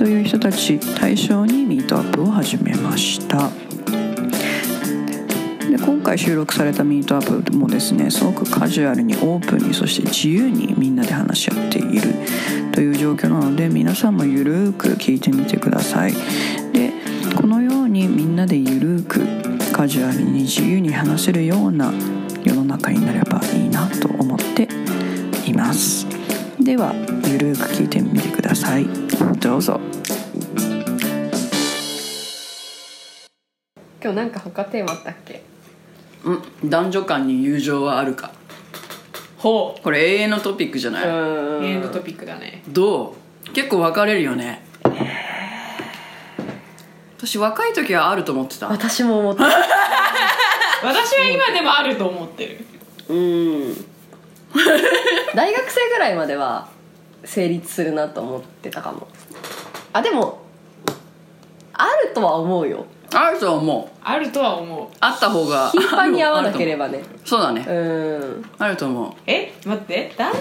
という人たち対象にミートアップを始めました。で今回収録されたミートアップもですねすごくカジュアルにオープンにそして自由にみんなで話し合っているという状況なので皆さんもゆるーく聞いてみてください。でこのようにみんなでゆるーくカジュアルに自由に話せるような世の中になればいいなと思っています。ではゆるーく聞いてみてください。どうぞ。今日なんか他テーマあったっけ？うん男女間に友情はあるか。ほこれ永遠のトピックじゃない、ううエンドトピックだね。どう？結構分かれるよね。私若い時はあると思ってた。私も思った 私は今でもあると思ってる。うん 大学生ぐらいまでは成立するなと思ってたかも。あでもあるとは思うよ。あると思う。あるとは思う。あった方が頻繁に会わなければばねそうだね。うん。あると思え待って。男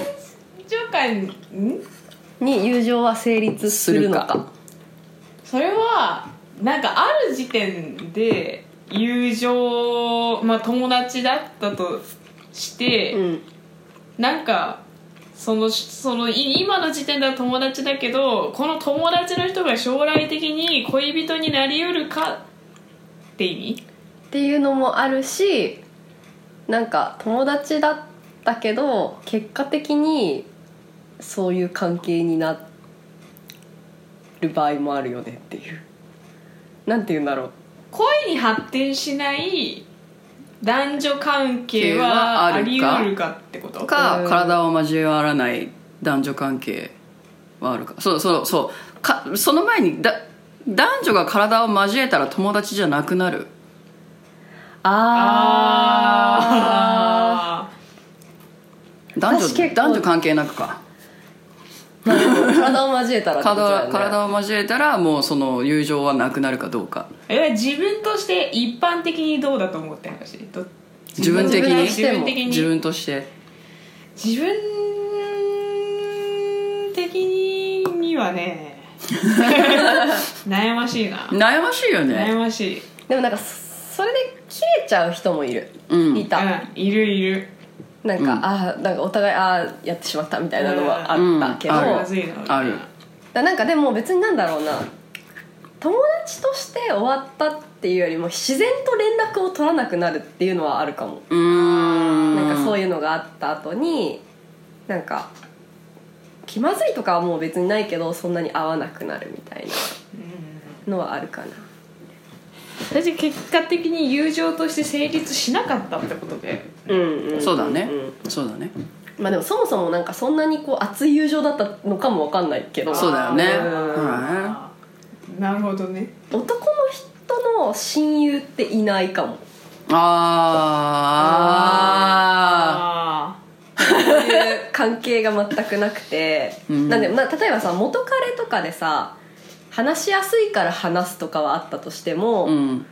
女間ん？に友情は成立するのか。するそれはなんかある時点で友情まあ友達だったとして、うんなんかそのそのい今の時点では友達だけどこの友達の人が将来的に恋人になりうるか？って意味？っていうのもあるしなんか友達だったけど結果的にそういう関係になる場合もあるよねっていう。なんて言うんだろう。恋に発展しない男女関係ははありあるか得るかってこと？うか、うん体を交わらない男女関係はあるか。そうそうそう。かその前にだ男女が体を交えたら友達じゃなくなる。ああ男女男女関係なくか。あ 体を交えたらね。体を交えたらもうその友情はなくなるかどうか。自分として一般的にどうだと思って話ど自分的に？自分的に？自分として？自分的にはね 悩ましいな。悩ましいよ悩ねましい。でもなんかそれで切れちゃう人もいる、うん。いた、うんいるいるなんか、ああなんかお互いああやってしまったみたいなのはあったけど、うん。ある。だなんかでも別になんだろうな。友達として終わったっていうよりも自然と連絡を取らなくなるっていうのはあるかも、うーん。なんかそういうのがあった後になんか気まずいとかはもう別にないけどそんなに会わなくなるみたいなのはあるかな私結果的に友情として成立しなかったってことで。うんうん。そうだね、んそうだね。まあでもそもそもなんかそんなにこう熱い友情だったのかもわかんないけど。そうだよね。うん。はなるほどね。男の人の親友っていないかも。いああそう いう関係が全くなくて、うん。なんでな例えばさ元彼とかでさ話しやすいから話すとかはあったとしても、あうん。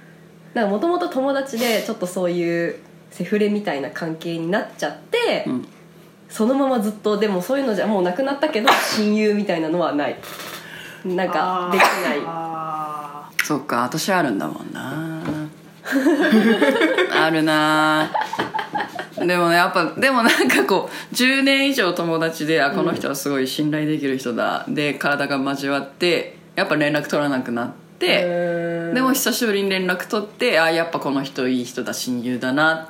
なんかもともと友達でちょっとそういうセフレみたいな関係になっちゃって、うん。そのままずっとでもそういうのじゃもうなくなったけど 親友みたいなのはない。なんかできない。あそっか私あるんだもんな。あるな。でもねやっぱでもなんかこう10年以上友達であこの人はすごい信頼できる人だ、で体が交わってやっぱ連絡取らなくなって、うんでも久しぶりに連絡取ってあやっぱこの人いい人だ親友だなっ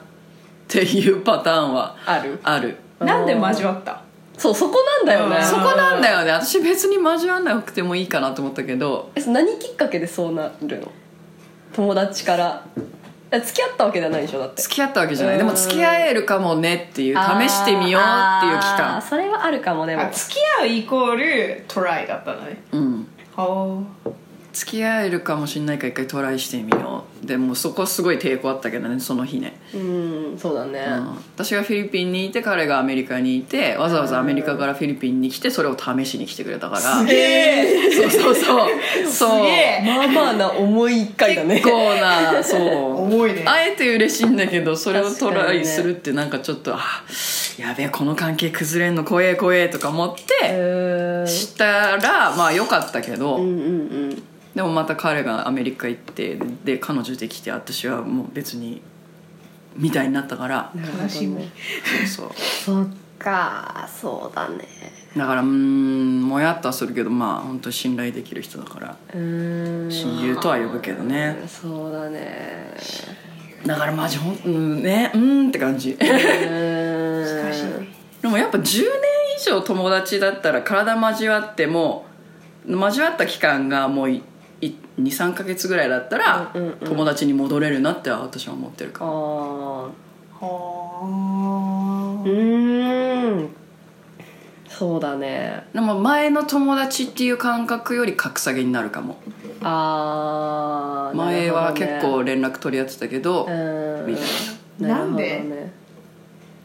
ていうパターンはある？ある。ー。なんで交わった？そうそこなんだよね。うんそこなんだよね。私別に交わんなくてもいいかなと思ったけど。え何きっかけでそうなるの？友達から。え付き合ったわけじゃないでしょだって。付き合ったわけじゃない。でもうん付き合えるかもねっていう試してみようっていう期間。それはあるかもでも。あ付き合うイコールトライだったのね。うんは付き合えるかもしれないから一回トライしてみよう。でもそこすごい抵抗あったけどねその日ね、うんそうだね、うん。私がフィリピンにいて彼がアメリカにいてわざわざアメリカからフィリピンに来てそれを試しに来てくれたから。すげえ。そうそうそう。そう。まあまあな重い一回だね。結構なそう。重いね。あえて嬉しいんだけどそれをトライするってなんかちょっと、あやべえこの関係崩れんの怖え怖えとか思ってしたらまあ良かったけど、うんうんうん。でもまた彼がアメリカ行ってで彼女できて私はもう別にみたいになったから悲しみそうそう。そっかそうだね。だからうーんもやっとはするけどまあ本当に信頼できる人だから親友とは呼ぶけどね。そうだね。だからマジほんうんねうーんって感じでもやっぱ10年以上友達だったら体交わっても交わった期間がもう23か月ぐらいだったらうんうんうん。友達に戻れるなって私は思ってるかあらあはうーん。そうだね。でも前の友達っていう感覚より格下げになるかも。ああ前は結構連絡取り合ってたけどうん。みたいな。んで？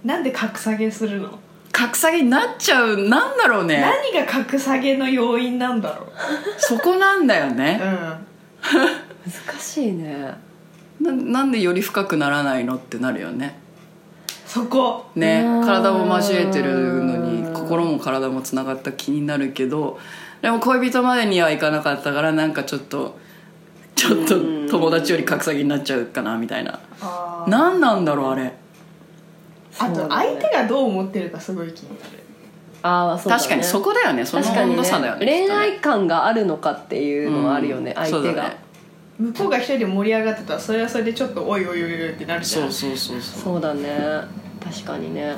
なんで格下げするの？格下げになっちゃうなんだろうね。何が格下げの要因なんだろそこなんだようね。うん。難しいね。ななんでより深くならないのってなるよね。そこ。ね。うん。体も交えてるのに心も体もつながった気になるけどでも恋人までにはいかなかったからなんかちょっとちょっと友達より格下げになっちゃうかなみたいな。何なんだろうあれあと相手がどう思ってるかすごい気になる。ああそうだね。確かにそこだよね。その確かにね。温度差だよね恋愛感があるのかっていうのはあるよね、うん。相手が。ね。向こうが一人で盛り上がってたらそれはそれでちょっとおいおいおいおいってなるじゃん。そうそうそうそう。そうだね。確かにね。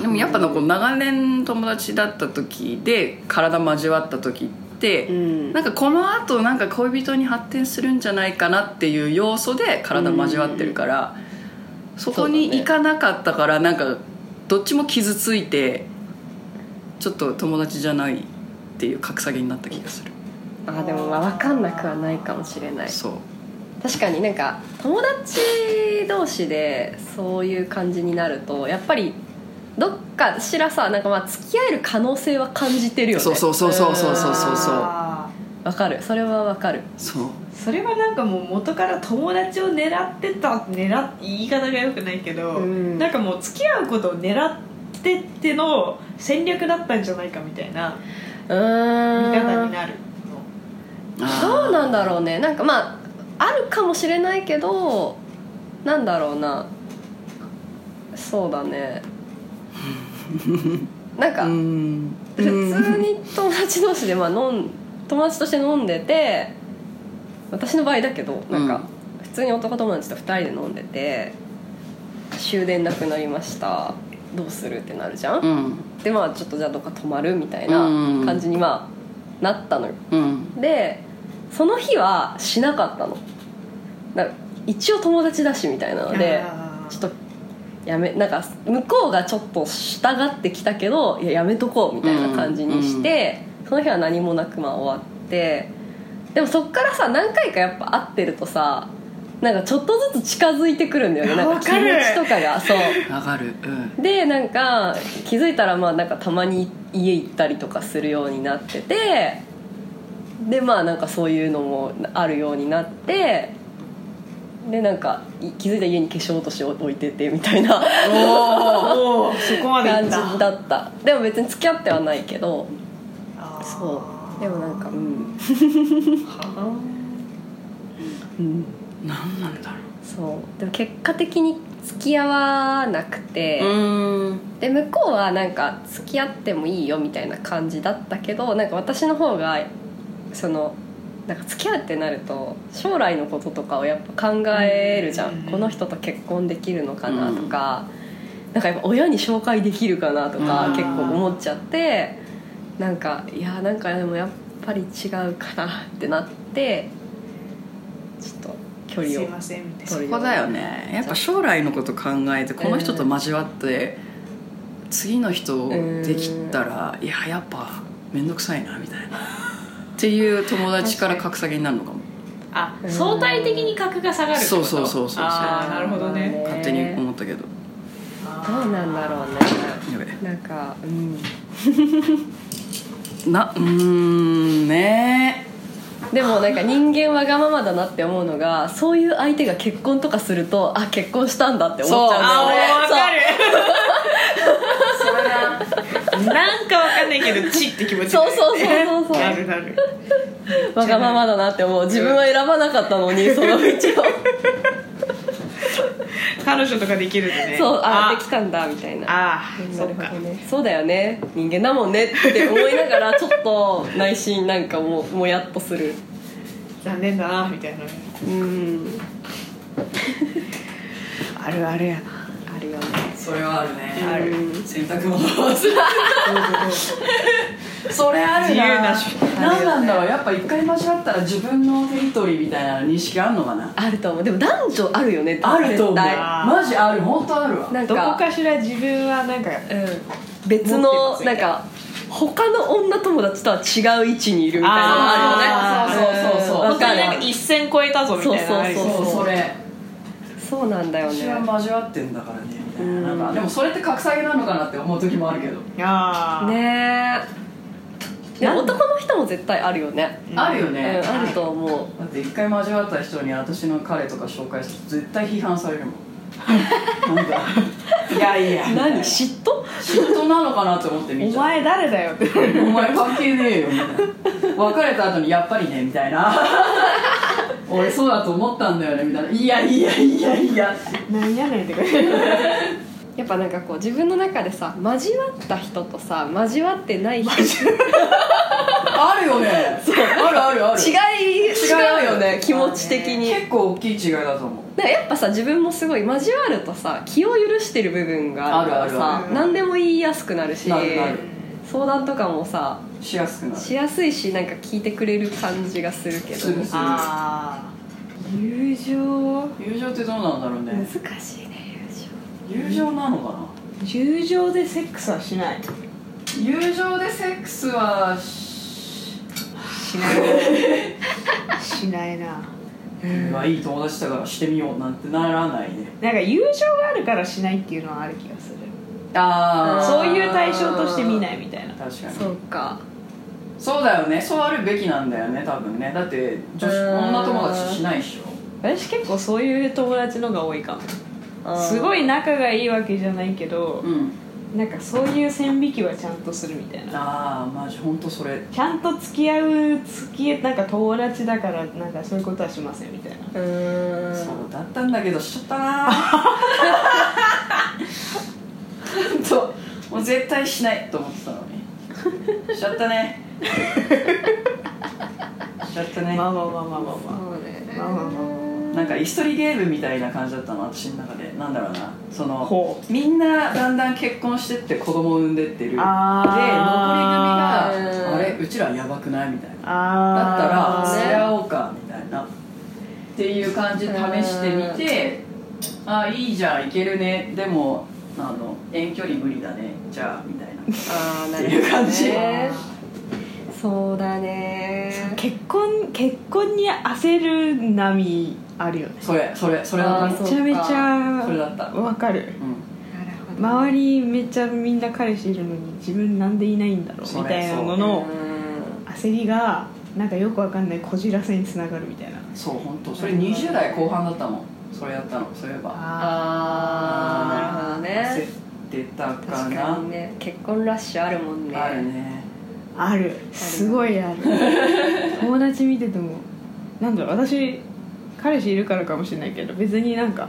でもやっぱこう長年友達だった時で体交わった時って、うん。なんかこのあとなんか恋人に発展するんじゃないかなっていう要素で体交わってるから、そこに行かなかったからなんかどっちも傷ついてちょっと友達じゃないっていう格下げになった気がする。あーでもまあ分かんなくはないかもしれない。そう。確かになんか友達同士でそういう感じになるとやっぱりどっかしらさなんかまあ付き合える可能性は感じてるよね。そうそうそうそうそうそうそう。そうあわかる。それはわかる。そう。ーそれはなんかもう元から友達を狙ってた狙っ言い方がよくないけど、うん。なんかもう付き合うことを狙ってっての戦略だったんじゃないかみたいなうーん。見方になるどうなんだろうね。なんかまああるかもしれないけどなんだろうな。そうだね。なんか、うん。普通に友達同士でまあ飲ん友達として飲んでて私の場合だけどなんか普通に男友達と2人で飲んでて終電なくなりました。どうするってなるじゃん、うん。でまあちょっとじゃあどっか泊まるみたいなうん感じにまあなったのよ。うん。でその日はしなかったの。だから一応友達だしみたいなのでちょっとやめなんか向こうがちょっと従ってきたけどいややめとこうみたいな感じにして、その日は何もなくまあ終わってでもそっからさ何回かやっぱ会ってるとさなんかちょっとずつ近づいてくるんだよね。なんか気持ちとかが。そう。わかる。うん。でなんか気づいたらまあなんかたまに家行ったりとかするようになっててでまあなんかそういうのもあるようになってでなんかい気づいたら家に化粧落としを置いててみたいなおおそこまでい感じだった。でも別に付き合ってはないけどそう。でもなんかうん、はうん、何なんだろそう。でも結果的に付き合わなくて、ううん。で向こうはなんか付き合ってもいいよみたいな感じだったけどなんか私の方がそのなんか付き合うってなると将来のこととかをやっぱ考えるじゃん、うん。この人と結婚できるのかなとか、なんかやっぱ親に紹介できるかなとかうん。結構思っちゃってなんかいやなんかでもやっぱり違うかなってなってちょっと距離をすいませんみたいな。そこだよね。やっぱ将来のこと考えてこの人と交わって次の人できたらいややっぱ面倒くさいなみたいな。ていう友達から格下げになるのかも。あ相対的に格が下がるってこと？そうそうそうそうああなるほどね。勝手に思ったけど。どうなんだろうね。なんかうんなうーんね。でもなんか人間わがままだなって思うのがそういう相手が結婚とかするとあ結婚したんだって思っちゃうんだあよね。ーわかる。なんかわかんないけどチって気持ちそうそうそうそうそう。なるなる。そうわがままだなって思う。自分は選ばなかったのにその道を彼女とかできるとね。そうああ。できたんだみたいな。あーなるほどね。そうだよね人間だもんねって思いながらちょっと内心なんかももやっとする。残念だなみたいな。ねうん。あるあるやな。あるよねそれはあるね。ある洗濯物を忘れそれある自由な何なんだろう。やっぱ一回間違ったら自分のテリトリーみたいな認識あるのかな？あると思う。でも男女あるよね。あると思う。マジある。本当あるわ。どこなんかかしら自分はなんかうん、別持のな。んか他の女友達とは違う位置にいるみたいなのあるよね。そうそうそうそう。わかなんか一線超えたぞみたいなそうそうそうそれ。そうなんだよ私はね交わってんだからねなうん。なんかでもそれって格下げなのかなって思う時もあるけど。あー。ねえ。男の人も絶対あるよね。あるようんねあると思う。だって一回交わった人に私の彼とか紹介すると絶対批判されるもん。なんか。いやいや。何？嫉妬？嫉妬なのかなって思って見ちゃう。お前誰だよ。っ てお前関係ねえよみたいな。別れた後にやっぱりねみたいな俺そうだと思ったんだよねみたいな。いやいやいやいや。何やねんって感じ。やっぱなんかこう自分の中でさ交わった人とさ交わってない人。あるよね。あるあるある。違い違うよね。気持ち的に。結構大きい違いだと思う。やっぱさ自分もすごい交わるとさ気を許してる部分があるからさ何でも言いやすくなるし相談とかもさしやすくなる。しやすいしなんか聞いてくれる感じがするけど。するする。ああ友情？友情ってどうなんだろうね。難しいね友友情なのかな？友情でセックスはしない。友情でセックスはししない。しないな。うわいい友達だからしてみようなんてならないね。なんか友情があるからしないっていうのはある気がする。あー。そういう対象として見ないみたいな。確かに。そうかそうだよね。そうあるべきなんだよね多分ね。だって女子うん。女友達しないでしょ。私結構そういう友達のが多いかも。すごい仲がいいわけじゃないけどうん。なんかそういう線引きはちゃんとするみたいな。ああマジ本当それ。ちゃんと付き合う付き合なんか友達だからなんかそういうことはしませんみたいな。うーん。そうだったんだけどしちゃったな。本当もう絶対しないと思ってたのに。しちゃったね。しちゃったね。まあまあまあまあまあまそうね。まあまあまあなんか椅子取りゲームみたいな感じだったの私の中で。なんだろうな。そのほみんなだんだん結婚してって子供産んでってる。で残り組があれ？うちらやばくないみたいな。あだったらー付き合おうかみたいな。っていう感じで試してみてあいいじゃんいけるね。でもあの遠距離無理だね。じゃあみたいな。あってるほどいう感じ。ね そうだね。結婚結婚に焦る波あるよね。それそれそれだあーっためちゃめちゃそれだった。わかる。うん周りめっちゃみんな彼氏いるのに自分なんでいないんだろうみたいなのうのん焦りがなんかよくわかんないこじらせにつながるみたいな。そう本当。それ20代後半だったもん。それやったの。そういえば。ああなるほど焦ねってたか確なかにね。結婚ラッシュあるもんね。あるねある。すごいある。友達見ててもなんだろう私彼氏いるからかもしれないけど別になんか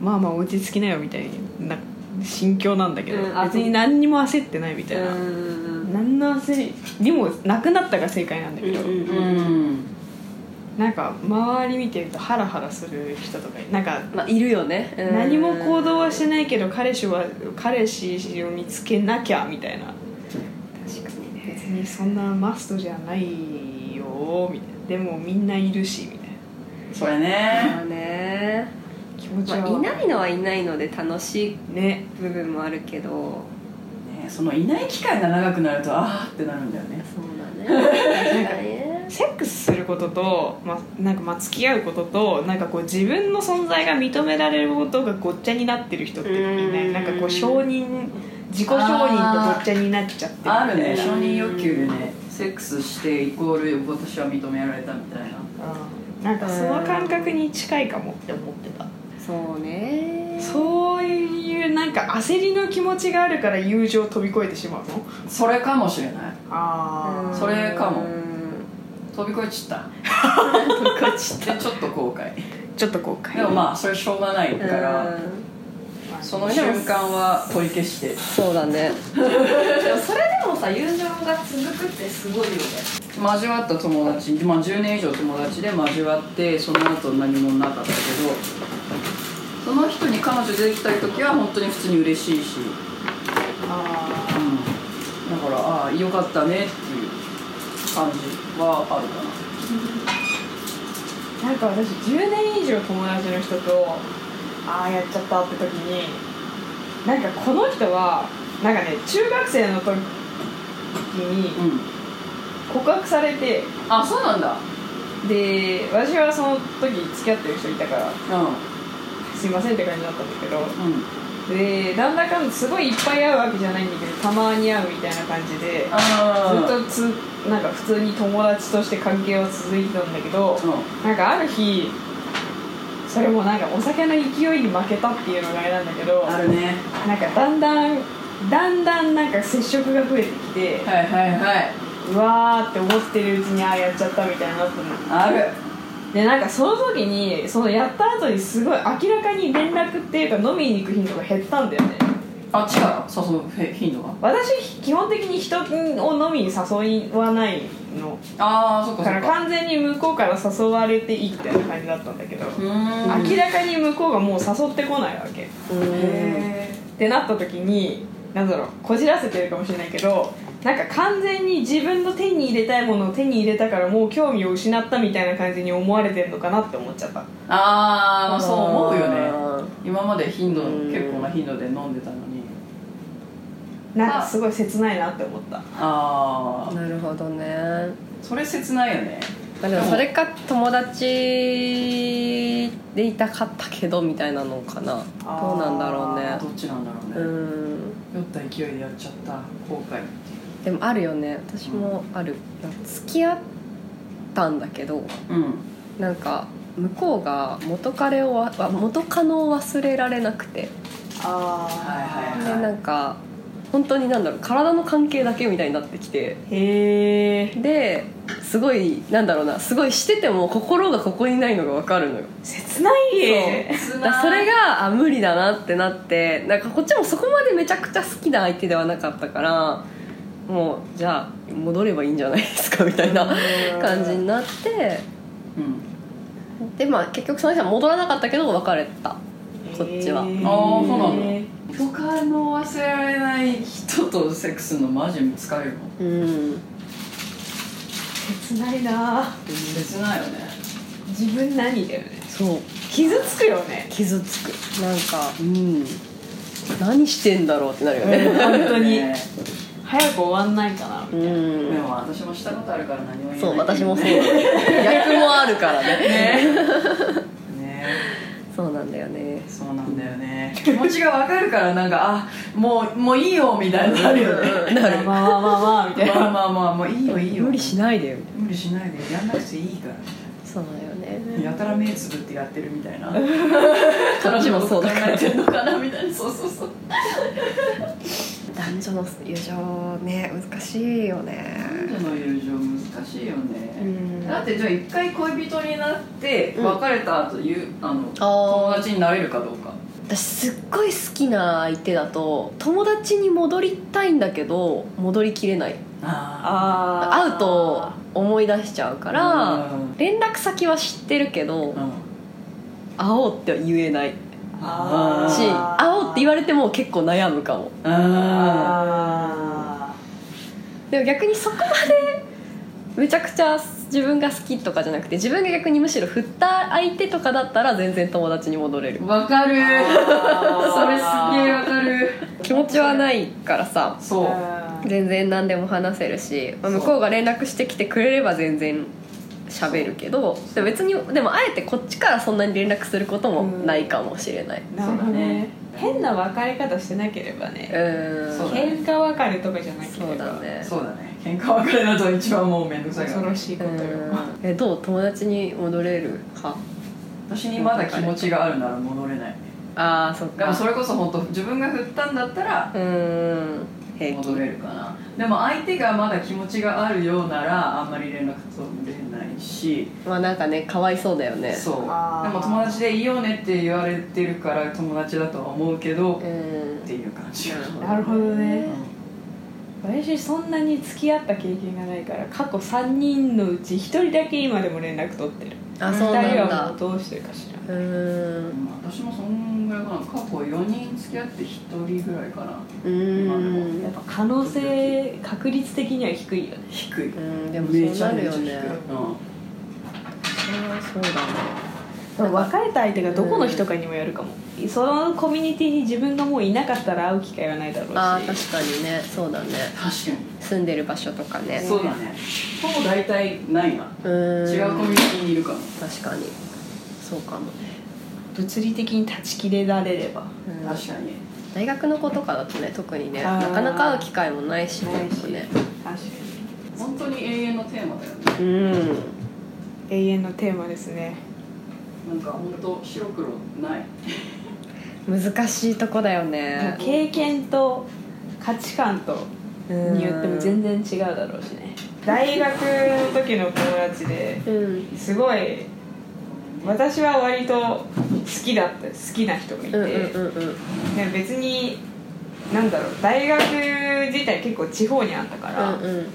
まあまあ落ち着きなよみたいな心境なんだけど、うんあ別に何にも焦ってないみたいな、うん。何の焦りにもなくなったが正解なんだけど、うんなんか周り見てるとハラハラする人とかなんかまあいるよね。うん。何も行動はしてないけど彼氏は彼氏を見つけなきゃみたいなにそんなマストじゃないよみたいな。でもみんないるしみたいな。それね。まあね。気持ちは。まあ、いないのはいないので楽しいね。部分もあるけど。ねそのいない期間が長くなるとああってなるんだよね。そうだ ね。セックスすることと、まあ、なんかまあ付き合うこととなんかこう自分の存在が認められることがごっちゃになってる人っていないうん。なんかこう承認自己承認とごっちゃになっちゃってあるね。承認欲求でねセックスしてイコール私は認められたみたいな。うん。なんかその感覚に近いかもって思ってた。そうね。そういうなんか焦りの気持ちがあるから友情を飛び越えてしまうの？それかもしれない。あそれかも。うん 飛び越えちった。でちょっと後悔。ちょっと後悔。でもまあそれしょうがないから。うんその瞬間は取り消して。そうだね。でもそれでもさ友情が続くってすごいよね。交わった友達、まあ、10年以上友達で交わってその後何もなかったけどその人に彼女できた時は本当に普通に嬉しいし、あうん、だからああよかったねっていう感じはあるかー なんか私10年以上友達の人とああやっちゃったって時になんかこの人はなんかね中学生の時に告白されてあそうなんだ。で私はその時付き合ってる人いたからうすいませんって感じだったんだけどんうん。でなんだかんだすごいいっぱい会うわけじゃないんだけどたまに会うみたいな感じでずあっとつなんか普通に友達として関係は続いてたんだけどうん。なんかある日それもなんかお酒の勢いに負けたっていうのがあれなんだけどあるね。なんかだんだんだんだんなんか接触が増えてきてはいはいはい。うわーって思ってるうちにああやっちゃったみたいになったの。ある。でなんかその時にそのやった後にすごい明らかに連絡っていうか飲みに行く頻度が減ったんだよねあっちから誘うへ頻度が私基本的に人を飲みに誘いはないの。ああそっかだからそっか。完全に向こうから誘われていいみたいな感じだったんだけど、明らかに向こうがもう誘ってこないわけ。っへてなった時になんだろうこじらせてるかもしれないけどなんか完全に自分の手に入れたいものを手に入れたからもう興味を失ったみたいな感じに思われてるのかなって思っちゃった。ああまあそう思うよね。あ今まで頻度うん。結構な頻度で飲んでたのになんかすごい切ないなって思った。ああー。なるほどね。それ切ないよね。まあでもそれか友達でいたかったけどみたいなのかな。どうなんだろうね。どっちなんだろううねん。酔った勢いでやっちゃった後悔ってでもあるよね。私もある。付き合ったんだけどいううん。なんか向こうが元彼をわ元カノを忘れられなくて。あはいはい。でなんか本当になんだろう体の関係だけみたいになってきて。へえですごいなんだろうなすごいしてても心がここにないのが分かるのよ。切ないそう。だからそれがあ無理だなってなって。なんかこっちもそこまでめちゃくちゃ好きな相手ではなかったからもうじゃあ戻ればいいんじゃないですかみたいな感じになって。うん。でまあ結局その人は戻らなかったけど別れた。こっちは。あーそうなんだ他の忘れられない人とセックスのマジ疲れるの？うん。切ないな。切ないよね。自分何だよね。そう。傷つくよね。傷つく。なんか。うん。何してんだろうってなるよね。本当に。ね。早く終わんないかなうでんも私もしたことあるから何も言えな。いそう私もそうだ逆もあるからねねそうなんだよね。そうなんだよね。気持ちが分かるからなんかあもうもういいよみたいになるよね。なる。まあまあまあまあみたいな。まあまあまあもういいよいいよ。無理しないでよ。無理しないで。やんなくていいから。そうだよね。やたら目つぶってやってるみたいな。こっちもそうだから。考えてんのかなみたいな。そうそうそう男女の友情ね難しいよね。男女の友情難しいようね、ん。だってじゃあ一回恋人になってうん。別れた後ゆあのあー。友達になれるかどうか。私すっごい好きな相手だと友達に戻りたいんだけど戻りきれない。ああー。会うと思い出しちゃうからうん。連絡先は知ってるけどうん。会おうっては言えないし会おうって言われても結構悩むかも。あでも逆にそこまでめちゃくちゃ自分が好きとかじゃなくて自分が逆にむしろ振った相手とかだったら全然友達に戻れる。わかる。それすげえーわかる。気持ちはないからさ。そう。全然何でも話せるし向こうが連絡してきてくれれば全然喋るけどでも別にでもあえてこっちからそんなに連絡することもないかもしれない。なるほどそうだね。ね変な別れ方してなければうねうだね。喧嘩別れとかじゃなければ。そうだね。そうだね。喧嘩別れだと一番もう面倒くさいから恐ろしいことよ。うん。えどう？友達に戻れる派？私にまだ気持ちがあるなら戻れない。ああそっか。でもそれこそ本当自分が振ったんだったらうーん平気戻れるかな。でも相手がまだ気持ちがあるようならあんまり連絡取れないし。まあなんかねかわいそうだよね。そう。でも友達でいいよねって言われてるから友達だとは思うけど、うっんていう感じ。なるほどなるほどね。う私そんなに付き合った経験がないから過去3人のうち1人だけ今でも連絡取ってるあそうなんだ。2人はもうどうしてるかしらうーん。ん私もそんぐらいかな。過去4人付き合って1人ぐらいかな。うーん。やっぱ可能性確率的には低いよね。低い。うんでもめそうなるよね。ちゃめちゃ低い、うん。それはそうだね。別れた相手がどこの人かにもよるかも、そのコミュニティに自分がもういなかったら会う機会はないだろうし。ああ確かにね。そうだね。確か住んでる場所とかね。にそうだね。ほぼ大体ないな。うーん。違うコミュニティにいるかも。確かに。そうかも。ね、物理的に断ち切れられれば。うん。確かに。大学の子とかだとね特にねなかなか会う機会もないしないしね。確かに。本当に永遠のテーマだよね。うん。永遠のテーマですね。なんか本当白黒ない。難しいとこだよね。経験と価値観とによっても全然違うだろうしね大学の時の友達でうんすごい私は割と好きだった好きな人がいて、うんうん別になんだろう大学自体結構地方にあったから、うんうん。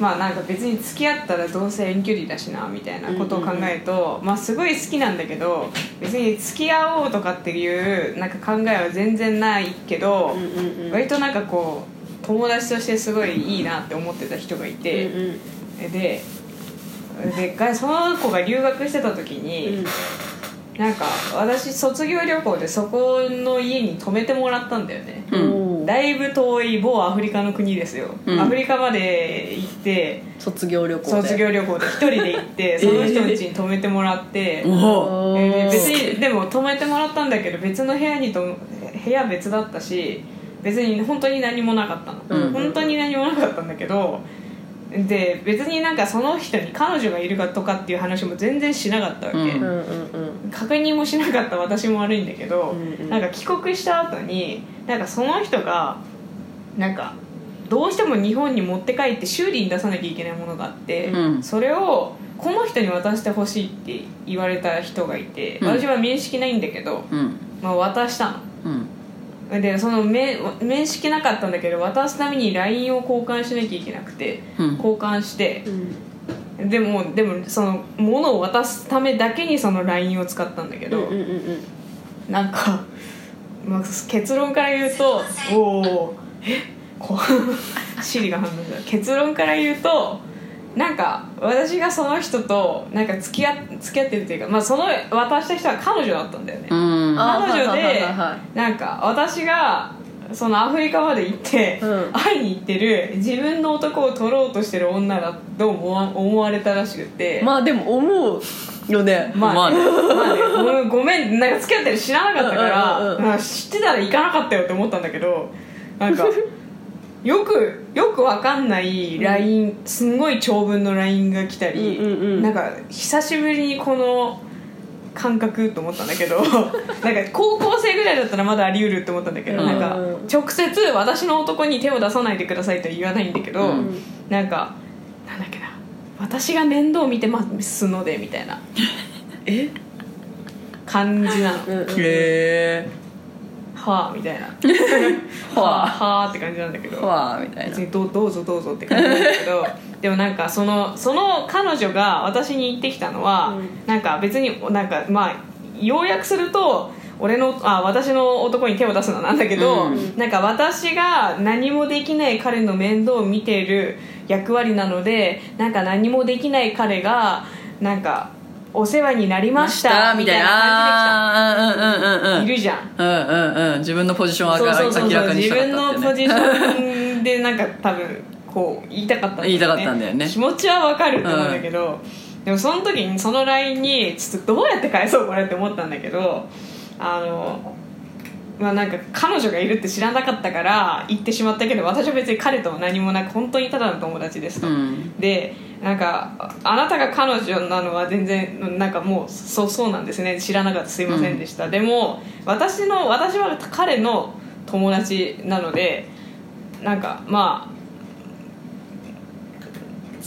まあなんか別に付き合ったらどうせ遠距離だしなみたいなことを考えると、まあすごい好きなんだけど別に付き合おうとかっていうなんか考えは全然ないけど、うんうんうん。割となんかこう友達としてすごいいいなって思ってた人がいて、うんうん。ででがその子が留学してた時に、なんか私卒業旅行でそこの家に泊めてもらったんだよね、うん。だいぶ遠い某アフリカの国ですよ、うん。アフリカまで行って卒業旅行で。卒業旅行で一人で行って その人の家に泊めてもらって、えー。別にでも泊めてもらったんだけど別の部屋にと部屋別だったし別に本当に何もなかったの、うん。本当に何もなかったんだけどで別になんかその人に彼女がいるかとかっていう話も全然しなかったわけ、うん。うんうんうん確認もしなかった私も悪いんだけど、うんうんなんか帰国した後になんかその人がなんかどうしても日本に持って帰って修理に出さなきゃいけないものがあって、うん。それをこの人に渡してほしいって言われた人がいて、うん。私は面識ないんだけど、うん。まあ、渡したうんのでその面面識なかったんだけど渡すために LINE を交換しなきゃいけなくてうん。交換して。うん。でもでもその物を渡すためだけにその LINE を使ったんだけど、うんうんうんなんか、まあ、結論から言うとおおえこう シリが反応した。結論から言うとなんか私がその人となんか付き合付き合ってるっていうか、まあ、その渡した人は彼女だったんだよね、うん。あ彼女ではなんか私がそのアフリカまで行って、うん。会いに行ってる自分の男を取ろうとしてる女だと思わ思われたらしくて、まあでも思うよね。まあ、まあね。まあね。ごめんなんか付き合ってる知らなかったから、うんうんうんなん。か知ってたら行かなかったよって思ったんだけどなんかよくよくわかんない LINE、すんごい長文の LINE が来たり、うんうんうん。なんか久しぶりにこの感覚と思ったんだけど なんか高校生ぐらいだったらまだあり得るって思ったんだけど、うん。なんか直接私の男に手を出さないでくださいとは言わないんだけど、うん。なんかなんだっけな私が面倒見てますのでみたいな え？感じなの、うんうん。へはあみたいな。は はあ。あはあって感じなんだけえど。わあみたいな。別にどうどうぞどうぞって感じなんだけど。でもなんかそのその彼女が私に言ってきたのは、うん。なんか別になんかまあ要約すると俺のあ私の男に手を出すのはなんだけど、うん。なんか私が何もできない彼の面倒を見ている役割なのでなんか何もできない彼がなんかお世話になりましたみたいな。感じで来た。いるじゃん。うんうんうん。自分のポジション明らかにしたかった分のポジシンョンでなんか多分こう言いたかったんだよね。言いたかったんだよね。気持ちはわかると思うんだけど、でもその時にその LINE にちょっとどうやって返そうこれって思ったんだけどあのまあなんか彼女がいるって知らなかったから言ってしまったけど私は別に彼とは何もなく本当にただの友達ですと、うん。でなんかああなたが彼女なのは全然なんかもうそうそうなんですね。知らなかった。すいませんでした、でも私の私は彼の友達なのでなんかまあ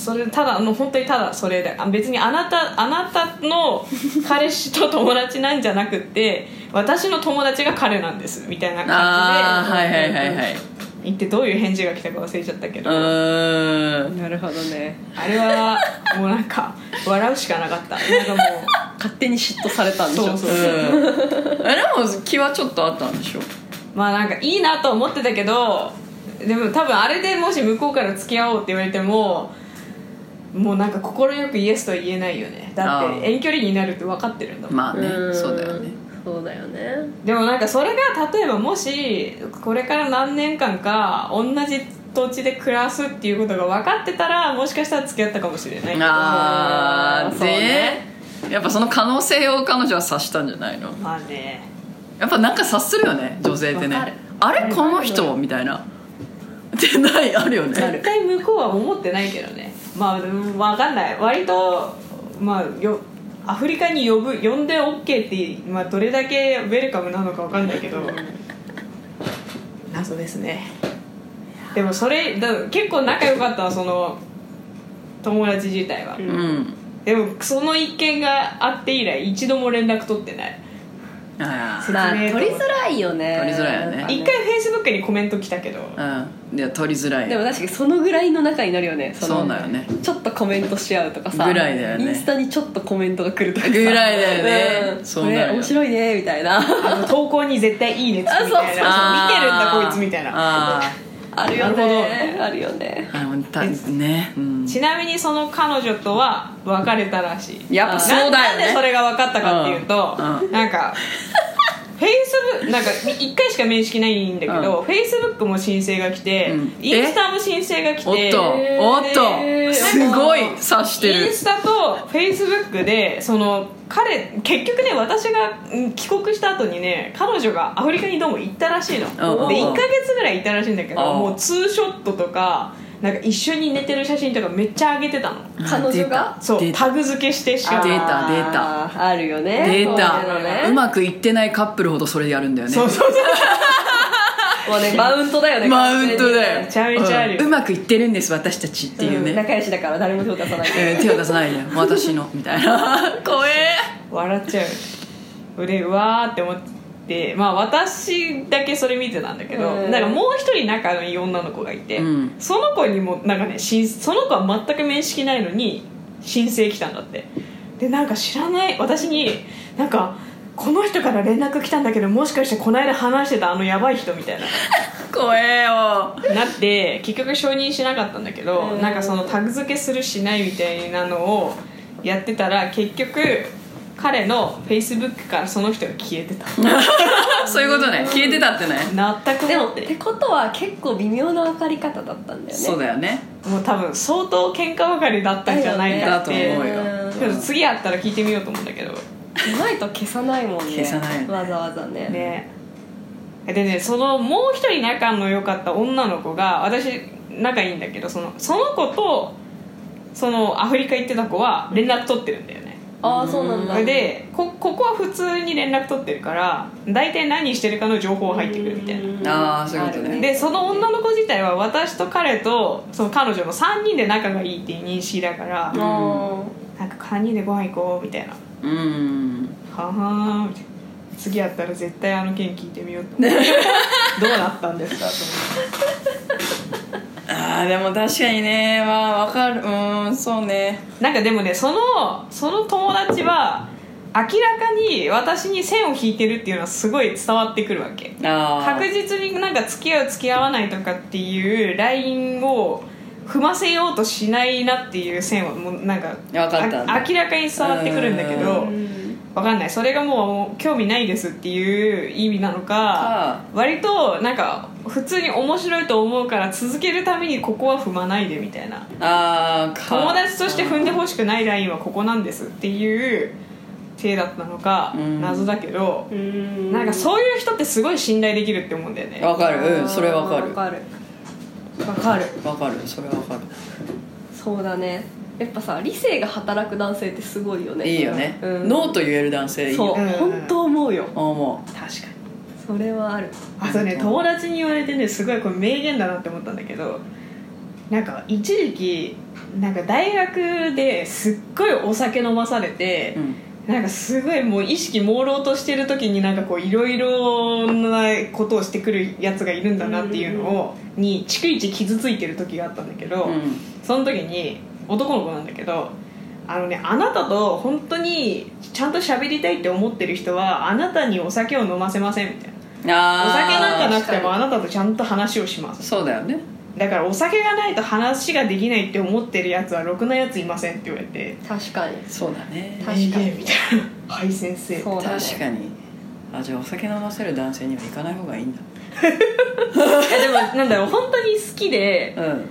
それただの本当にただそれであ別にあなたあなたの彼氏と友達なんじゃなくって私の友達が彼なんですみたいな感じではいはいはいはい。言ってどういう返事が来たか忘れちゃったけうど、なるほどね。あれはもうなんか笑うしかなかった。なんかもう勝手に嫉妬されたんでしょ。そうそうでも気はちょっとあったんでしょ？まあなんかいいなと思ってたけどでも多分あれでもし向こうから付き合おうって言われてももうなんか快くイエスとは言えないよね。だって遠距離になるって分かってるんだもん、まあねん。そうだよね。そうだよね。でもなんかそれが例えばもしこれから何年間か同じ土地で暮らすっていうことが分かってたらもしかしたら付き合ったかもしれないああそうでねやっぱその可能性を彼女は察したんじゃないの？まあね。やっぱなんか察するよね女性ってね。あれこの人？みたいな。ってないあるよね。絶対向こうは思ってないけどねまあ分かんない。割とまあよアフリカに呼ぶ呼んで OK って、まあ、どれだけウェルカムなのか分かんないけど謎ですね。でもそれだ結構仲良かったわその友達自体は、うん。でもその一件があって以来一度も連絡取ってない。あ説まあ取りづらいよね。取りづらいよね。一回フェイスブックにコメント来たけどあうんいや取りづらい。でも確かにそのぐらいの仲になるよね。のそうだよね。ちょっとコメントし合うとかさ。ぐらいだよね。インスタにちょっとコメントが来るとかさ。ぐらいだよね。うん。そうなるよ。これ面白いねみたいな。あの投稿に絶対いいねみたいな。あそう。そうそう見てるんだこいつみたいな。ああるよなねあるよね。ーあのたね。うん。ちなみにその彼女とは別れたらしい。やっぱそうだよね。ななんでそれが分かったかっていうと、うん。うなんか フェイスブックなんか1回しか面識ないんだけど、うん。フェイスブックも申請が来て、うん。インスタも申請が来ておっとおっえーとすごい察してる。インスタとフェイスブックでその彼結局ね私がうん帰国した後にね彼女がアフリカにどうも行ったらしいの。うんで1か月ぐらいいたらしいんだけどうん。もうツーショットとかなんか一緒に寝てる写真とかめっちゃ上げてたの。彼女が？そうタグ付けしてしか。も出た出た。あーあるよね。データうまくいってないカップルほどそれやるんだよね。そうそうそう。もうね マウントだよねマウントだよ。めちゃめちゃあるよ。うん。うまくいってるんです私たちっていうね、うん仲良しだから誰も手を出さない。えー手を出さないで。私のみたいな。怖え。笑っちゃう。俺うわーって思ってまあ私だけそれ見てたんだけど、うん。なんかもう一人仲のいい女の子がいて、うん。その子にもなんかねしその子は全く面識ないのに申請来たんだって。でなんか知らない私になんかこの人から連絡来たんだけどもしかしてこの間話してたあのヤバい人みたいな。怖えよ。なって結局承認しなかったんだけど、うん。なんかそのタグ付けするしないみたいなのをやってたら結局彼のフェイスブックからその人が消えてた。そういうことね。消えてたってね。全くでもっててことは結構微妙な分かり方だったんだよね。そうだよね。もう多分相当喧嘩別れだったんじゃないかって。ねだと思うよ。次会ったら聞いてみようと思うんだけど。うまいと消さないもんね。消さない。わざわざね。ね。でねそのもう一人仲の良かった女の子が私仲いいんだけどそのその子とそのアフリカ行ってた子は連絡取ってるんだよねああそうなんだ。でこここは普通に連絡取ってるから大体何してるかの情報入ってくるみたいな。あーそういうことね。でその女の子自体は私と彼とその彼女の3人で仲がいいっていう認識だから、なんか3人でご飯行こうみたいな。うん。ははーみたいな。次やったら絶対あの件聞いてみようと思って。どうなったんですかとあーでも確かにね。まあわかる。うんそうね。なんかでもねそのその友達は明らかに私に線を引いてるっていうのはすごい伝わってくるわけ。確実になんか付き合う付き合わないとかっていうラインを踏ませようとしないなっていう線はもうなんかわかった。あ明らかに伝わってくるんだけどうんわかんない。それがもう興味ないですっていう意味なのかか割となんか普通に面白いと思うから続けるためにここは踏まないでみたいな。あ友達として踏んでほしくないラインはここなんですっていう体だったのかうん。謎だけどうん。なんかそういう人ってすごい信頼できるって思うんだよね。わかる。うんそれわかる。わかる。わかる。わかるそれわかる。そうだねやっぱさ理性が働く男性ってすごいよね。いいよね、うん。ノーと言える男性いいそう、ようん。本当思うよ。思確かに。それはある。あとね友達に言われてねすごいこれ名言だなって思ったんだけどなんか一時期なんか大学ですっごいお酒飲まされてう、うん。なんかすごいもう意識朦朧としてる時になんかこういろいろなことをしてくるやつがいるんだなっていうのをに逐一傷ついてる時があったんだけど、うん。その時に男の子なんだけどあのねあなたと本当にちゃんと喋りたいって思ってる人はあなたにお酒を飲ませませんみたいな。お酒なんかなくてもあなたとちゃんと話をします。そうだよね。だからお酒がないと話ができないって思ってるやつはろくなやついませんって言われて確かに。そうだね。確かにみたいな「はい先生」そうだね。確かに。あじゃあお酒飲ませる男性には行かない方がいいんだ。いやでもなんだろう本当に好きでうん。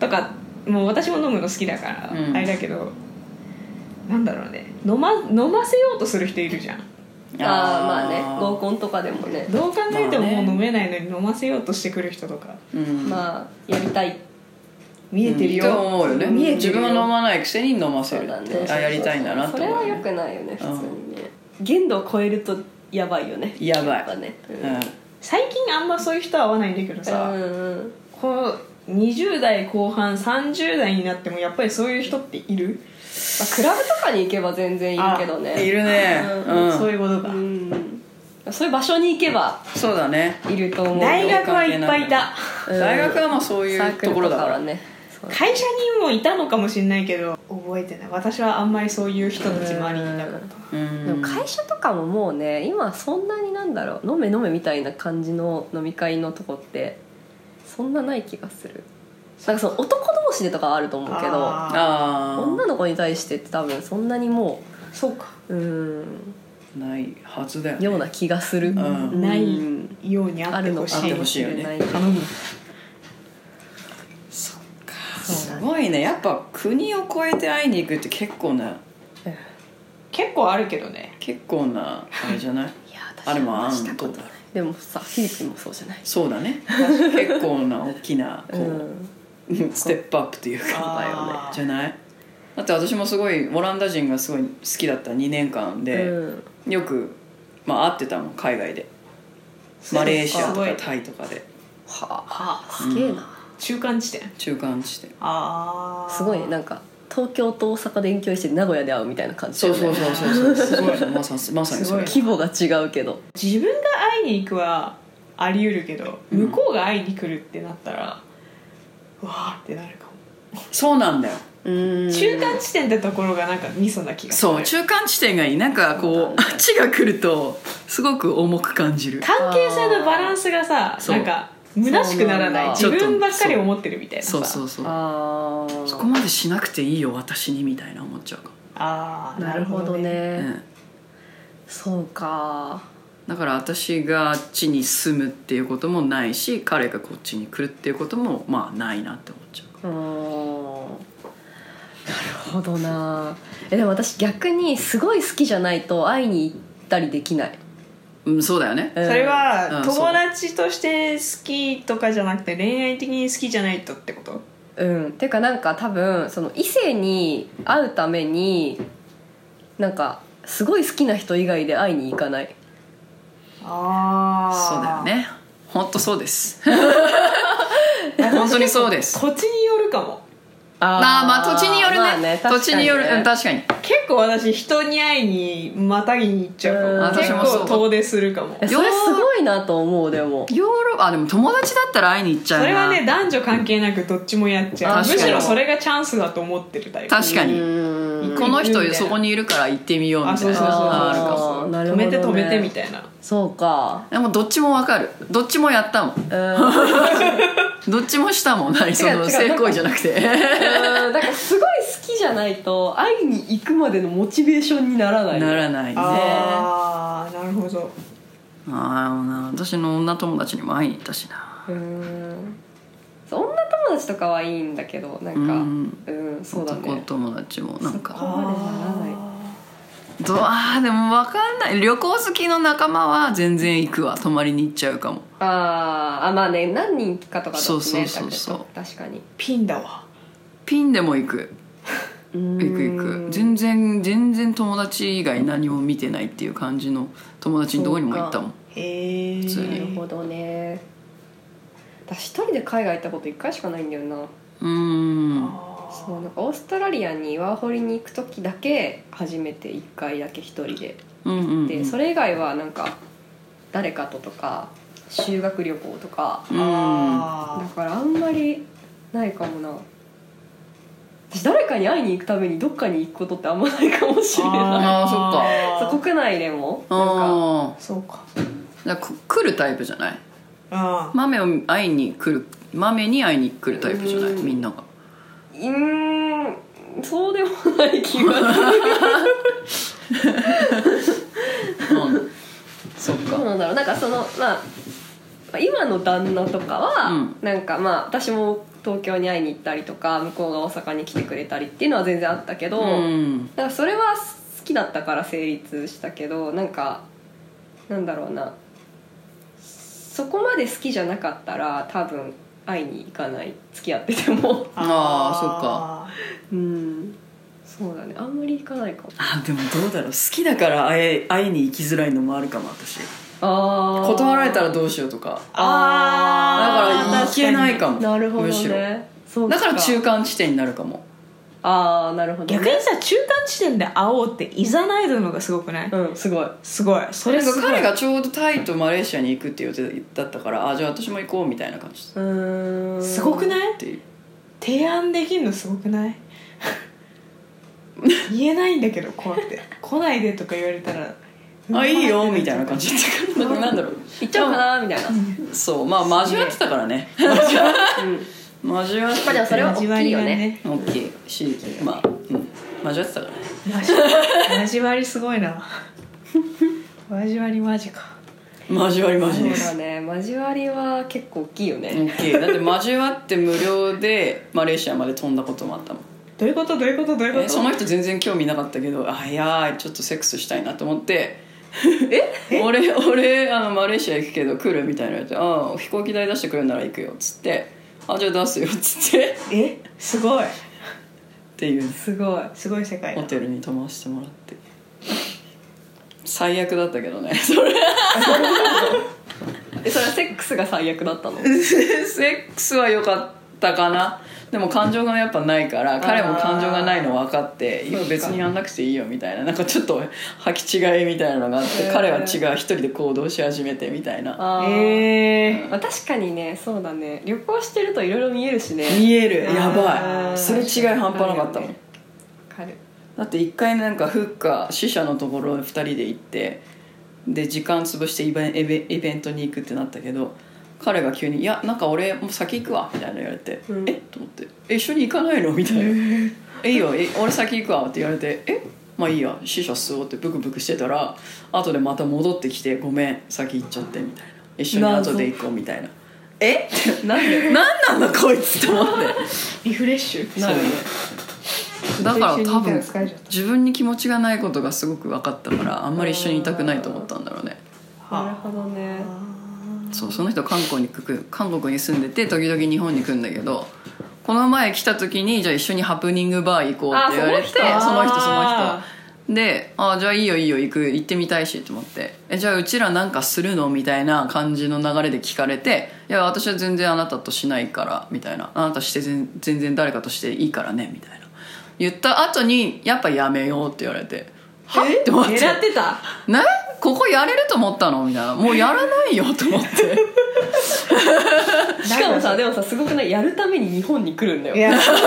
とかもう私も飲むの好きだから、うん。あれだけどなんだろうね。飲ま飲ませようとする人いるじゃん。ああまあね。合コンとかでもね。どう考えてもまあねもう飲めないのに飲ませようとしてくる人とか。うん。まあやりたい。見えてるよ、うんって思うよね。見えて自るよ。分は飲まないくせに飲ませるだねあやりたいんだなってそれはよくないよね普通にね。限度を超えるとやばいよね。やばい。っぱね。うん。最近あんまそういう人は会わないんだけどさ、うんうん。この20代後半30代になってもやっぱりそういう人っている、まあ、クラブとかに行けば全然いるけどね。いるね。うん。うん。そういうことか、うん。そういう場所に行けばそうだね。いると思う。よ大学はいっぱいいた。うん。大学はまあそういうところだから。はね。会社にもいたのかもしれないけど覚えてない。私はあんまりそういう人たち周りにいなかった。うん。でも会社とかももうね今そんなになんだろう。飲め飲めみたいな感じの飲み会のとこってそんなない気がする。なんかその男同士でとかはあると思うけどああ女の子に対してって多分そんなにもーそうか。ううん。あないはずだよね。ような気がする、ん。ないうん。ようにああるのかってほしいもしれない頼む。そっか。そうだね。すごいね。やっぱ国を越えて会いに行くって結構な。結構あるけどね。結構なあれじゃない？いや私あれもあんと。だろでもさフィリピンもそうじゃない？そうだね。結構な大きなこう、うん。ステップアップっていうかあー。じゃない？だって私もすごいオランダ人がすごい好きだった2年間で、うん。よく、まあ、会ってたもん海外で。マレーシアとかタイとかで。はあはあすげえな、中間地点？中間地点。ああすごいねなんか東京と大阪で遠距離して名古屋で会うみたいな感じね。そうそうそうそうそう。まさまさにそれ。す規模が違うけど。自分が会いに行くはあり得るけどうん。向こうが会いに来るってなったら、うわーってなるかも。そうなんだよ。うん。中間地点ってところがなんかミソな気がする。そう。中間地点がいい。なんかこうあっちが来るとすごく重く感じる。関係性のバランスがさなんか虚しくならない。そう自分ばっかり思ってるみたいなさ。そうそうそう。そこまでしなくていいよ私にみたいな思っちゃうか。ああなるほどね。も、うん。そうか。だから私があっちに住むっていうこともないし彼がこっちに来るっていうこともまあないなって思っちゃううーん。なるほどな。えでも私逆にすごい好きじゃないと会いに行ったりできないうんそうだよね。それはうん友達として好きとかじゃなくて恋愛的に好きじゃないとってこと？うん。ていうかなんか多分その異性に会うためになんかすごい好きな人以外で会いに行かない。ああそうだよね。本当そうです。本 本当にそうです。土地によるかもあああまあ土地によるね,、まあね土地による。うん確かに。結構私人に会いにまたぎに行っちゃうかうんも結私もそう。構遠出するかも。えそれすごいなと思うでも。ヨーロあでも友達だったら会いに行っちゃうな。それはね男女関係なくどっちもやっちゃう。むしろそれがチャンスだと思ってるタイプ確かに。うん。この人そこにいるから行ってみようみたいなあそうそうそうそう。あるかもなるほ止どね。めて止めてみたいな。そうか。でもどっちもわかる。どっちもやったもん。うんどっちもしたもん何そ違う違うの性行為じゃなくて。うんだからすごい好きじゃないと会いに行くまでのモチベーションにならない。ならないね。ああなるほど。ああな私の女友達にも会いに行ったしな。うん。女友達とかはいいんだけどなんかうん。うん、そうだ男ね友達もなんか。そこまでならないどうあーでも分かんない。旅行好きの仲間は全然行くわ。泊まりに行っちゃうかも。あーあまあね何人かとかだとねそうそうそうそう。確かに。ピンだわ。ピンでも行く。行行く行く。全然全然友達以外何も見てないっていう感じの友達のとこにも行ったもん。へえ普通に。なるほどね。私一人で海外行ったこと一回しかないんだよな。うーんそうなんかオーストラリアにワーホリに行く時だけ初めて1回だけ一人でうんうんうん。でそれ以外はなんか誰かととか修学旅行とかうん。あだからあんまりないかもな。私誰かに会いに行くためにどっかに行くことってあんまないかもしれない。あーそっか。そう国内でもなんかあそうか。あだか来るタイプじゃない？あ豆を会いに来る豆に会いに来るタイプじゃない？うん。みんながうーんそうでもない気がする。う んそっかどうなんだろう。なんかそのまあまあ今の旦那とかは、うん。なんかまあ私も東京に会いに行ったりとか向こうが大阪に来てくれたりっていうのは全然あったけど、うん。なんかそれは好きだったから成立したけどなんかなんだろうな。そこまで好きじゃなかったら多分会いに行かない付き合ってても。あー。そっか。うん。そうだね。あんまり行かないかも。あでもどうだろう。好きだから会え会いに行きづらいのもあるかも私。あー。断られたらどうしようとか。あー。だから行けないかも。なるほどむしろ。ねそうだから中間地点になるかもああなるほど、ね、逆にさ中間地点で会おうっていざないるのがすごくない？うんすごい。すごい。それなんかすごい。彼がちょうどタイとマレーシアに行くっていう予定だったからあじゃあ私も行こうみたいな感じ。うーん。すごくない？っていう。提案できるのすごくない？言えないんだけど怖くて。来ないでとか言われたらあい？いよみたいな感じ。だったからなんだろう。行っちゃおうかなみたいな、そうまあ交わってたからね。うん、交わってまあでもそれは大きいよ交わりね大きいしまあ、うん、交わってたからね交わ交わりすごいな交わりマジか交わりマジそうだね交わりは結構大きいよね、大きいだって交わって無料でマレーシアまで飛んだこともあったもんどういうことどういうことどういうことその人全然興味なかったけどあいやちょっとセックスしたいなと思ってえ俺俺あのマレーシア行くけど来るみたいな言われて「ああ飛行機代出してくれるなら行くよ」っつって「あじゃあ出すよ」っつって。っえ？すごい。ていう。すごい。すごい世界だ。ホテルに泊まらせてもらって。最悪だったけどねそれ。えそれはセックスが最悪だったの？セックスは良かったかなでも感情がやっぱないから彼も感情がないの分かって今別にやんなくていいよみたいななんかちょっと履き違いみたいなのがあってへー彼は違う一人で行動し始めてみたいな。あー。ええまあ、確かにねそうだね。旅行してるといろいろ見えるしね。見える。やあばーいそれ違い半端なかったもん。わかる。だって一回なんかフッカ死者のところ2人で行ってで時間潰してイベンイベイベントに行くってなったけど彼が急に「いやなんか俺もう先行くわ」みたいな言われて「うんえ？っ?」と思って「え一緒に行かないの?」みたいな「えいいよ。え俺先行くわ」って言われて「えまあいいや。死者吸おう」ってブクブクしてたら後でまた戻ってきて「ごめん。先行っちゃって」みたいな「一緒に後で行こう」みたいな「え？なんで？何なんだこいつ」って思って。リフレッシュ。なるね。だから多分自分に気持ちがないことがすごく分かったからあんまり一緒にいたくないと思ったんだろうね。なるほどねそうその人韓国に韓国に住んでて時々日本に来るんだけどこの前来た時にじゃあ一緒にハプニングバー行こうって言われてあその人そのあ人。で「あじゃあいいよいいよ行く行ってみたいし」と思って「えじゃあうちらなんかするの?」みたいな感じの流れで聞かれて「いや私は全然あなたとしないから」みたいな「あなたして全全然誰かとしていいからね」みたいな。言った後に「やっぱやめよう」って言われて「はっ?」って思って。狙ってた？ねここやれると思ったの？みたいな。もうやらないよと思って。しかもさでもさすごくない？やるために日本に来るんだよ。いや。すごい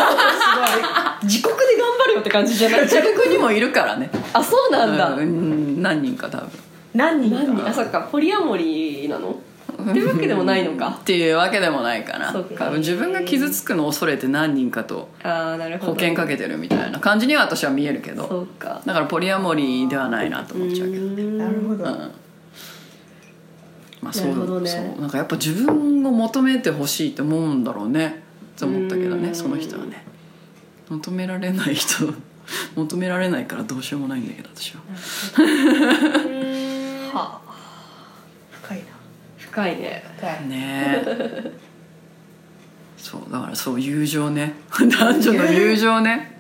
自国で頑張るよって感じじゃない？自国にもいるからね。あそうなんだ、うん何人か多分。何人か？何あそっか。ポリアモリーなの？ってわけでもないのか。っていうわけでもないかな。自分が傷つくのを恐れて何人かとああなるほど。保険かけてるみたいな感じには私は見えるけそどうか。だからポリアモリーではないなと思っちゃうけどなるほど、うん。まあそうね。そう。なんかやっぱ自分を求めてほしいって思うんだろうね。って思ったけどうん。ねその人はね。求められない人 求められないからどうしようもないんだけど私は。はあ深いね。深い。ね。え そうだからそう友情ね。男女の友情ね。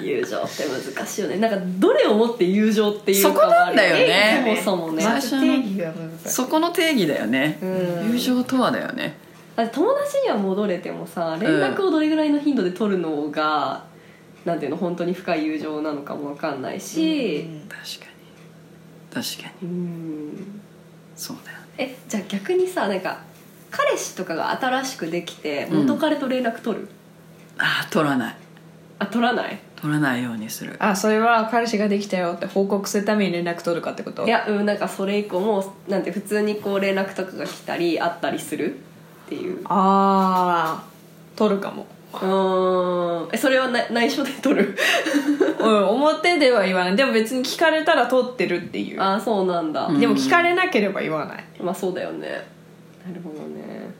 友情って難しいよね。なんかどれをもって友情っていうかそこなんだよね。そもそもね。ままず定義が難しい。そこの定義だよね。うん。友情とはだよね。友達には戻れてもさ連絡をどれぐらいの頻度で取るのが、なんていうの本当に深い友情なのかも分かんないし。確かに。確かに。うん。そうだよねえじゃあ逆にさなんか彼氏とかが新しくできてうん。元彼と連絡取る、ああ取らない。あ取らない？取らないようにする。あそれは彼氏ができたよって報告するために連絡取るかってこと？いやうんなんかそれ以降もなんて普通にこう連絡とかが来たりあったりするっていう。ああ取るかもうーん。えそれはな内緒で取る？うん表では言わない。でも別に聞かれたら取ってるっていう。ああそうなんだ、うん。でも聞かれなければ言わない。まあそうだよね。なるほどね。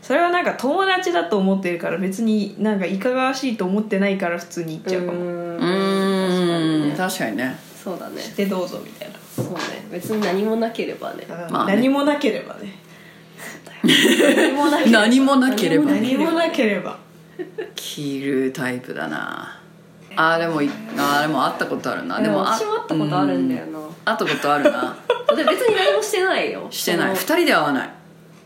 それはなんか友達だと思ってるから別になんかいかがわしいと思ってないから普通に言っちゃうかも。ーうーん。確かにね。そうだね。でどうぞみたいな。そうね。別に何もなければね。まあね。何もなければね。何もなければ。何もなければ。何もなければ着るタイプだな。あーでもいあーでも会ったことあるな。でもあ私も会ったことあるんだような会ったことあるな。で別に何もしてないよ。してない。二その。人で会わない。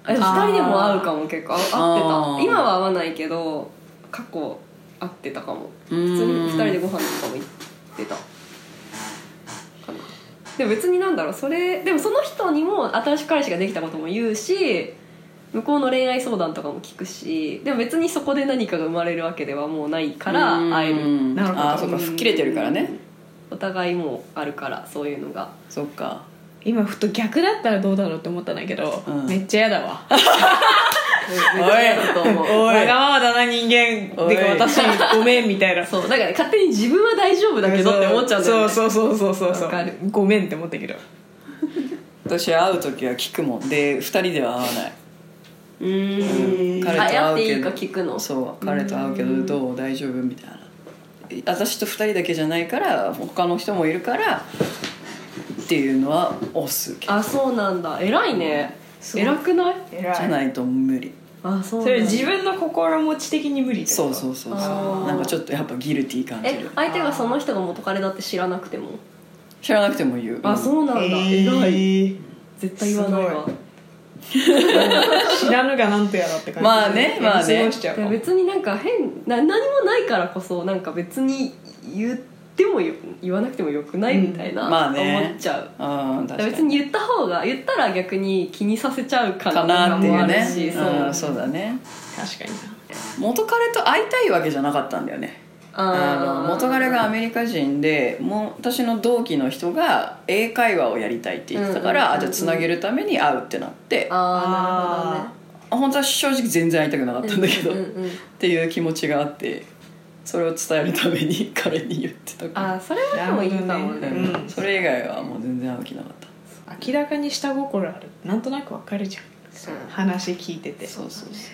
え二人でも会うかも結構。あ会ってた。今は会わないけど過去会ってたかも。普普通に二人でご飯とかも行ってた。でも別になんだろうそれでもその人にも新しく彼氏ができたことも言うし向こうの恋愛相談とかも聞くしでも別にそこで何かが生まれるわけではもうないから会える。うんなるほど。あーそっか吹っ切れてるからね。お互いもうあるからそういうのが。そっか。今ふと逆だったらどうだろうって思ったんだけど、うん。めっちゃ嫌だわ。めっちゃ嫌だと思うおい。わがままだな人間。おい。てか私ごめんみたいな。そうだから勝手に自分は大丈夫だけどって思っちゃうんだよね。そうそうそうそうそうわかる。ごめんって思ったけど。私会う時は聞くもん。で二人では会わないうーん。彼と会うけど。ていいか聞くの。そう彼と会うけどどう大丈夫みたいな。私と二人だけじゃないから他の人もいるからっていうのは押すけど。あそうなんだ。偉いね。すごい偉くない？偉い。じゃないと無理。あそうそれ自分の心持ち的に無理ってそうそうそうあそー。うなんかちょっとやっぱギルティー感じえる相手がその人が元彼だって知らなくても？知らなくても言う。あそうなんだ、偉い。絶対言わないわ 知らぬがなんとやらって感じまあね。まあね過ごしちゃうかも。で別になんか変な何もないからこそなんか別に言ってもよ言わなくてもよくないみたいな、うん。まあね。思っちゃう。うん確かに。別に言った方が言ったら逆に気にさせちゃうかかなとかもあるなっていうね。しそううんそうだね。確かにな。元彼と会いたいわけじゃなかったんだよねあの元彼がアメリカ人でもう私の同期の人が英会話をやりたいって言ってたから、うんうんうんうん。あじゃあつなげるために会うってなって。あ本当は正直全然会いたくなかあなったんだけど、うんうんうんうん。っていう気持ちがあってそれを伝えるために彼に言ってた。からあーそれはでもいいかもなねるほどね。うん。それ以外はもう全然会う気なかった。明らかに下心ある。なんとなくわかるじゃん。う。ん話聞いてて。そうそうそ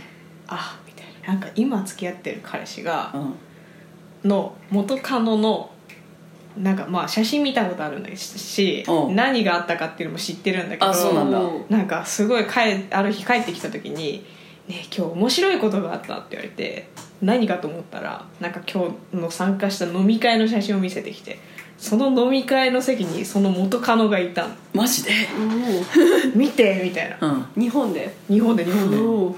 あみたいな。なんか今付き合ってる彼氏がう、うん、の元カノのなんかまあ写真見たことあるんだしうん。何があったかっていうのも知ってるんだけどあそうなんだ。うんなんかすごい帰ある日帰ってきた時に「ねえ今日面白いことがあった」って言われて何かと思ったらなんか今日の参加した飲み会の写真を見せてきてその飲み会の席にその元カノがいたの。マジで？見てみたいな。うん。日本で？日本で日本で。お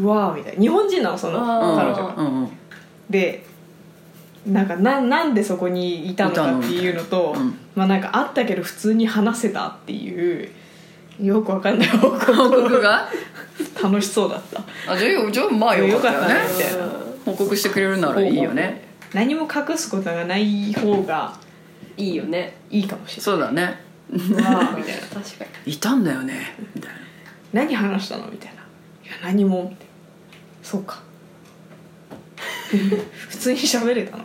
うわーみたいな。日本人なのその彼女が。うんうん。でなんかななんでそこにいたのかっていうのとうん。まあなんかあったけど普通に話せたっていうよくわかんない報報告告が？楽しそうだった。あじゃあよじゃあまあよかったよね。たねみたいな。報告してくれるならいいよね。何も隠すことがない方がいいよね。いいかもしれそうだね。みたいな。確かいたんだよね。みたいな。何話したの?」みたいな「いや何も」みたいな「そうか」普通に喋れたの？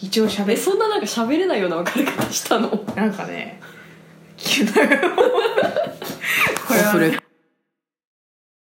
一応喋そんななんか喋れないような別れ方したの。なんかねこれはオフレ